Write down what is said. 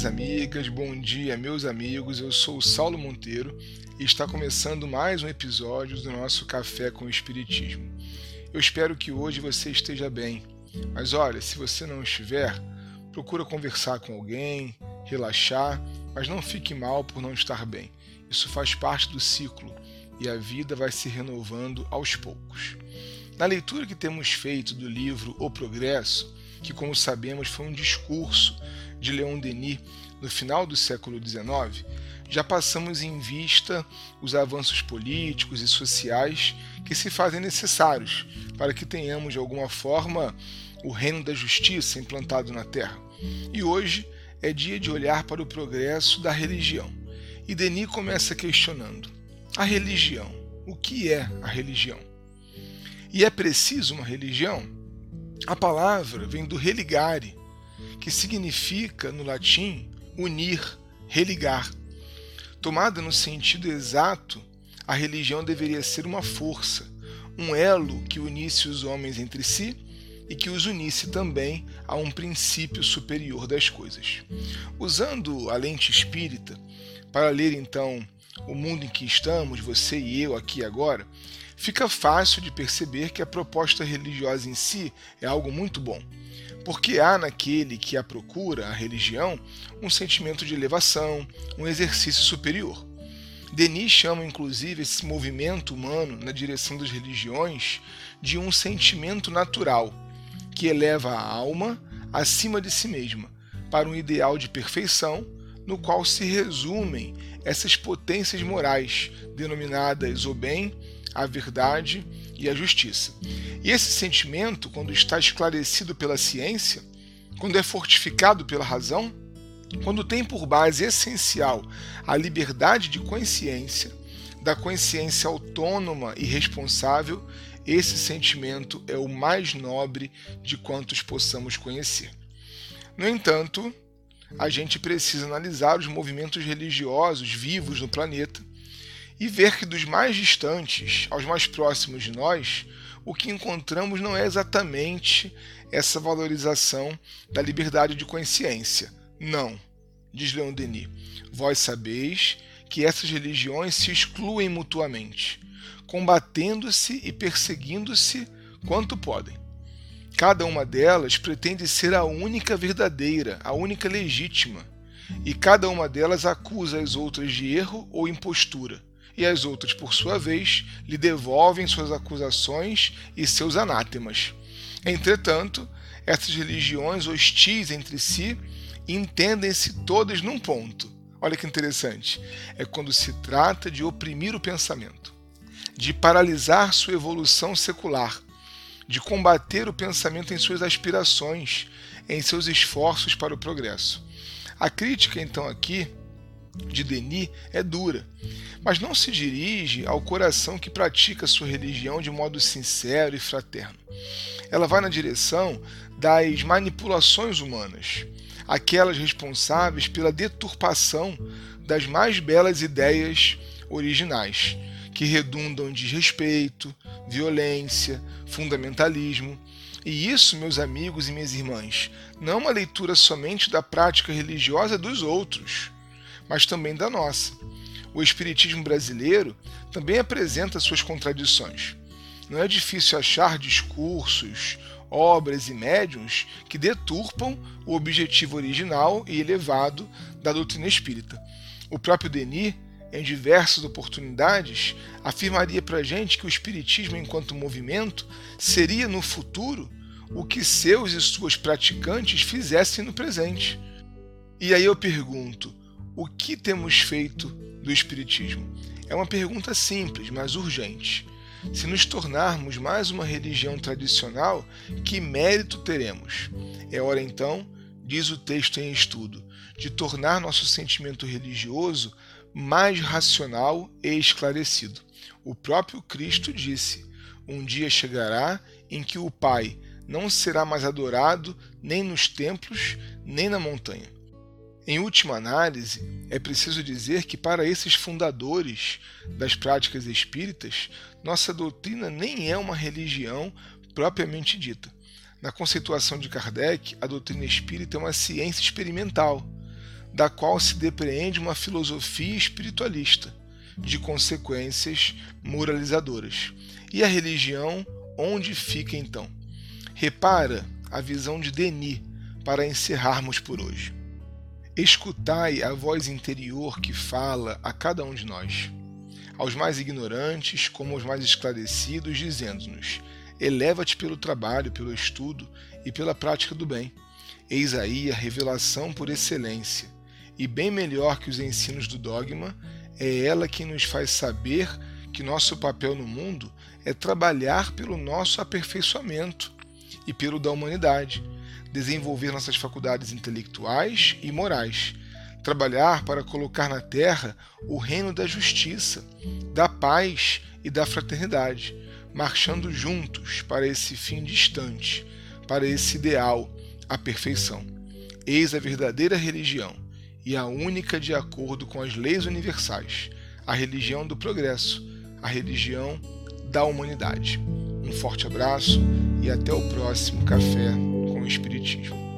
minhas amigas, bom dia, meus amigos. Eu sou o Saulo Monteiro e está começando mais um episódio do nosso Café com o Espiritismo. Eu espero que hoje você esteja bem, mas olha, se você não estiver, procura conversar com alguém, relaxar, mas não fique mal por não estar bem. Isso faz parte do ciclo e a vida vai se renovando aos poucos. Na leitura que temos feito do livro O Progresso, que, como sabemos, foi um discurso de Leon Denis no final do século XIX, já passamos em vista os avanços políticos e sociais que se fazem necessários para que tenhamos, de alguma forma, o reino da justiça implantado na Terra. E hoje é dia de olhar para o progresso da religião. E Denis começa questionando: a religião, o que é a religião? E é preciso uma religião? A palavra vem do religare, que significa, no latim, unir, religar. Tomada no sentido exato, a religião deveria ser uma força, um elo que unisse os homens entre si e que os unisse também a um princípio superior das coisas. Usando a lente espírita, para ler então o mundo em que estamos, você e eu aqui agora, fica fácil de perceber que a proposta religiosa em si é algo muito bom, porque há naquele que a procura, a religião, um sentimento de elevação, um exercício superior. Denis chama inclusive esse movimento humano na direção das religiões de um sentimento natural, que eleva a alma acima de si mesma, para um ideal de perfeição, no qual se resumem essas potências morais, denominadas o bem, a verdade e a justiça. E esse sentimento, quando está esclarecido pela ciência, quando é fortificado pela razão, quando tem por base essencial a liberdade de consciência, da consciência autônoma e responsável, esse sentimento é o mais nobre de quantos possamos conhecer. No entanto, a gente precisa analisar os movimentos religiosos vivos no planeta e ver que dos mais distantes aos mais próximos de nós, o que encontramos não é exatamente essa valorização da liberdade de consciência. Não, diz Leon Denis. Vós sabeis que essas religiões se excluem mutuamente, combatendo-se e perseguindo-se quanto podem. Cada uma delas pretende ser a única verdadeira, a única legítima, e cada uma delas acusa as outras de erro ou impostura e as outras, por sua vez, lhe devolvem suas acusações e seus anátemas. Entretanto, essas religiões hostis entre si entendem-se todas num ponto. Olha que interessante. É quando se trata de oprimir o pensamento, de paralisar sua evolução secular, de combater o pensamento em suas aspirações, em seus esforços para o progresso. A crítica, então, aqui de Denis é dura, mas não se dirige ao coração que pratica sua religião de modo sincero e fraterno. Ela vai na direção das manipulações humanas, aquelas responsáveis pela deturpação das mais belas ideias originais, que redundam em desrespeito, violência, fundamentalismo. E isso, meus amigos e minhas irmãs, não é uma leitura somente da prática religiosa dos outros mas também da nossa. O Espiritismo brasileiro também apresenta suas contradições. Não é difícil achar discursos, obras e médiums que deturpam o objetivo original e elevado da doutrina espírita. O próprio Denis, em diversas oportunidades, afirmaria para a gente que o Espiritismo, enquanto movimento, seria no futuro o que seus e suas praticantes fizessem no presente. E aí eu pergunto: o que temos feito do Espiritismo? É uma pergunta simples, mas urgente. Se nos tornarmos mais uma religião tradicional, que mérito teremos? É hora então, diz o texto em estudo, de tornar nosso sentimento religioso mais racional e esclarecido. O próprio Cristo disse: Um dia chegará em que o Pai não será mais adorado nem nos templos, nem na montanha. Em última análise, é preciso dizer que, para esses fundadores das práticas espíritas, nossa doutrina nem é uma religião propriamente dita. Na conceituação de Kardec, a doutrina espírita é uma ciência experimental, da qual se depreende uma filosofia espiritualista, de consequências moralizadoras. E a religião, onde fica então? Repara a visão de Denis para encerrarmos por hoje. Escutai a voz interior que fala a cada um de nós, aos mais ignorantes como aos mais esclarecidos, dizendo-nos: eleva-te pelo trabalho, pelo estudo e pela prática do bem. Eis aí a revelação por excelência, e bem melhor que os ensinos do dogma, é ela que nos faz saber que nosso papel no mundo é trabalhar pelo nosso aperfeiçoamento e pelo da humanidade, desenvolver nossas faculdades intelectuais e morais, trabalhar para colocar na terra o reino da justiça, da paz e da fraternidade, marchando juntos para esse fim distante, para esse ideal, a perfeição. Eis a verdadeira religião e a única de acordo com as leis universais, a religião do progresso, a religião da humanidade. Um forte abraço e até o próximo Café com o Espiritismo.